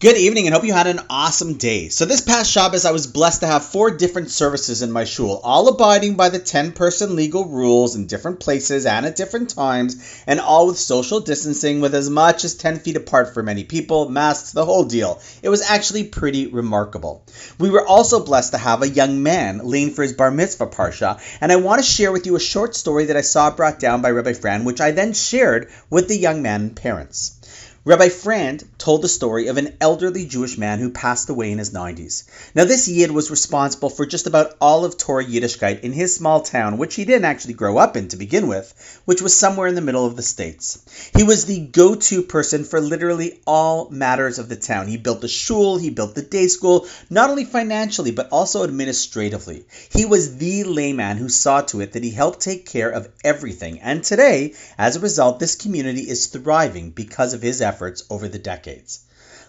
Good evening and hope you had an awesome day. So this past Shabbos, I was blessed to have four different services in my shul, all abiding by the 10-person legal rules in different places and at different times, and all with social distancing with as much as 10 feet apart for many people, masks, the whole deal. It was actually pretty remarkable. We were also blessed to have a young man lean for his bar mitzvah parsha, and I want to share with you a short story that I saw brought down by Rabbi Frand, which I then shared with the young man parents. Rabbi Frand told the story of an elderly Jewish man who passed away in his 90s. Now, this Yid was responsible for just about all of Torah Yiddishkeit in his small town, which he didn't actually grow up in to begin with, which was somewhere in the middle of the States. He was the go to person for literally all matters of the town. He built the shul, he built the day school, not only financially, but also administratively. He was the layman who saw to it that he helped take care of everything. And today, as a result, this community is thriving because of his efforts over the decades.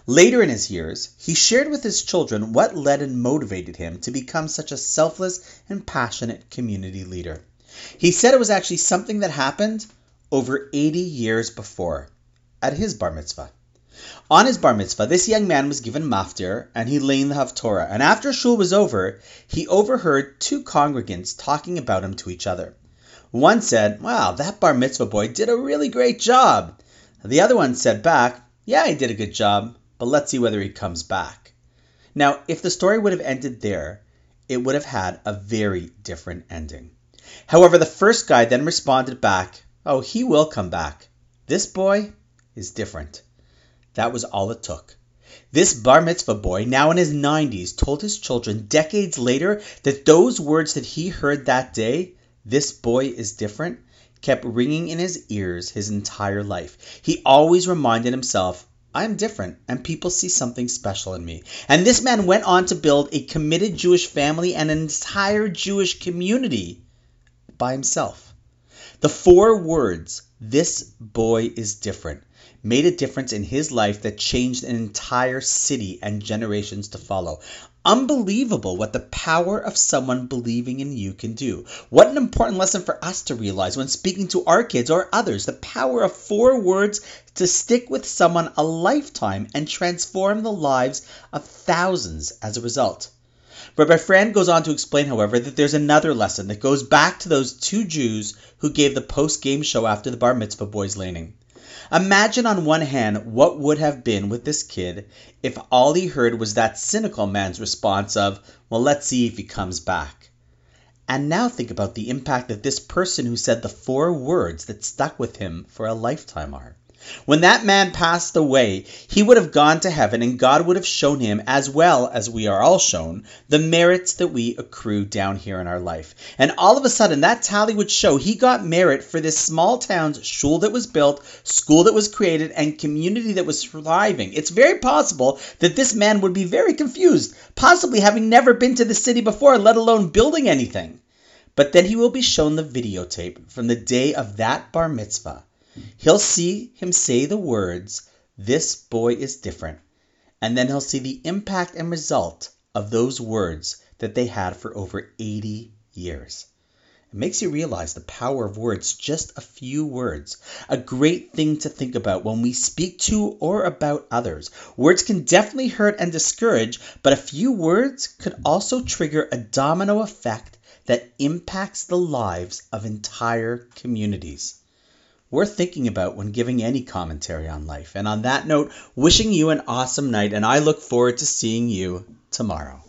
Later in his years, he shared with his children what led and motivated him to become such a selfless and passionate community leader. He said it was actually something that happened over 80 years before at his bar mitzvah. On his bar mitzvah, this young man was given maftir and he learned the Haftorah. And after shul was over, he overheard two congregants talking about him to each other. One said, Wow, that bar mitzvah boy did a really great job. The other one said back, Yeah, he did a good job, but let's see whether he comes back. Now, if the story would have ended there, it would have had a very different ending. However, the first guy then responded back, Oh, he will come back. This boy is different. That was all it took. This bar mitzvah boy, now in his 90s, told his children decades later that those words that he heard that day, this boy is different, kept ringing in his ears his entire life. He always reminded himself, I am different, and people see something special in me. And this man went on to build a committed Jewish family and an entire Jewish community by himself. The four words, this boy is different, made a difference in his life that changed an entire city and generations to follow. Unbelievable what the power of someone believing in you can do. What an important lesson for us to realize when speaking to our kids or others. The power of four words to stick with someone a lifetime and transform the lives of thousands as a result. Rabbi Frand goes on to explain, however, that there's another lesson that goes back to those two Jews who gave the post game show after the bar mitzvah boys' leining. Imagine on one hand what would have been with this kid if all he heard was that cynical man's response of, well, let's see if he comes back. And now think about the impact that this person who said the four words that stuck with him for a lifetime are. When that man passed away, he would have gone to heaven, and God would have shown him, as well as we are all shown, the merits that we accrue down here in our life. And all of a sudden, that tally would show he got merit for this small town's shul that was built, school that was created, and community that was thriving. It's very possible that this man would be very confused, possibly having never been to the city before, let alone building anything. But then he will be shown the videotape from the day of that bar mitzvah He'll see him say the words, This boy is different, and then he'll see the impact and result of those words that they had for over 80 years. It makes you realize the power of words, just a few words. A great thing to think about when we speak to or about others. Words can definitely hurt and discourage, but a few words could also trigger a domino effect that impacts the lives of entire communities worth thinking about when giving any commentary on life. And on that note, wishing you an awesome night, and I look forward to seeing you tomorrow.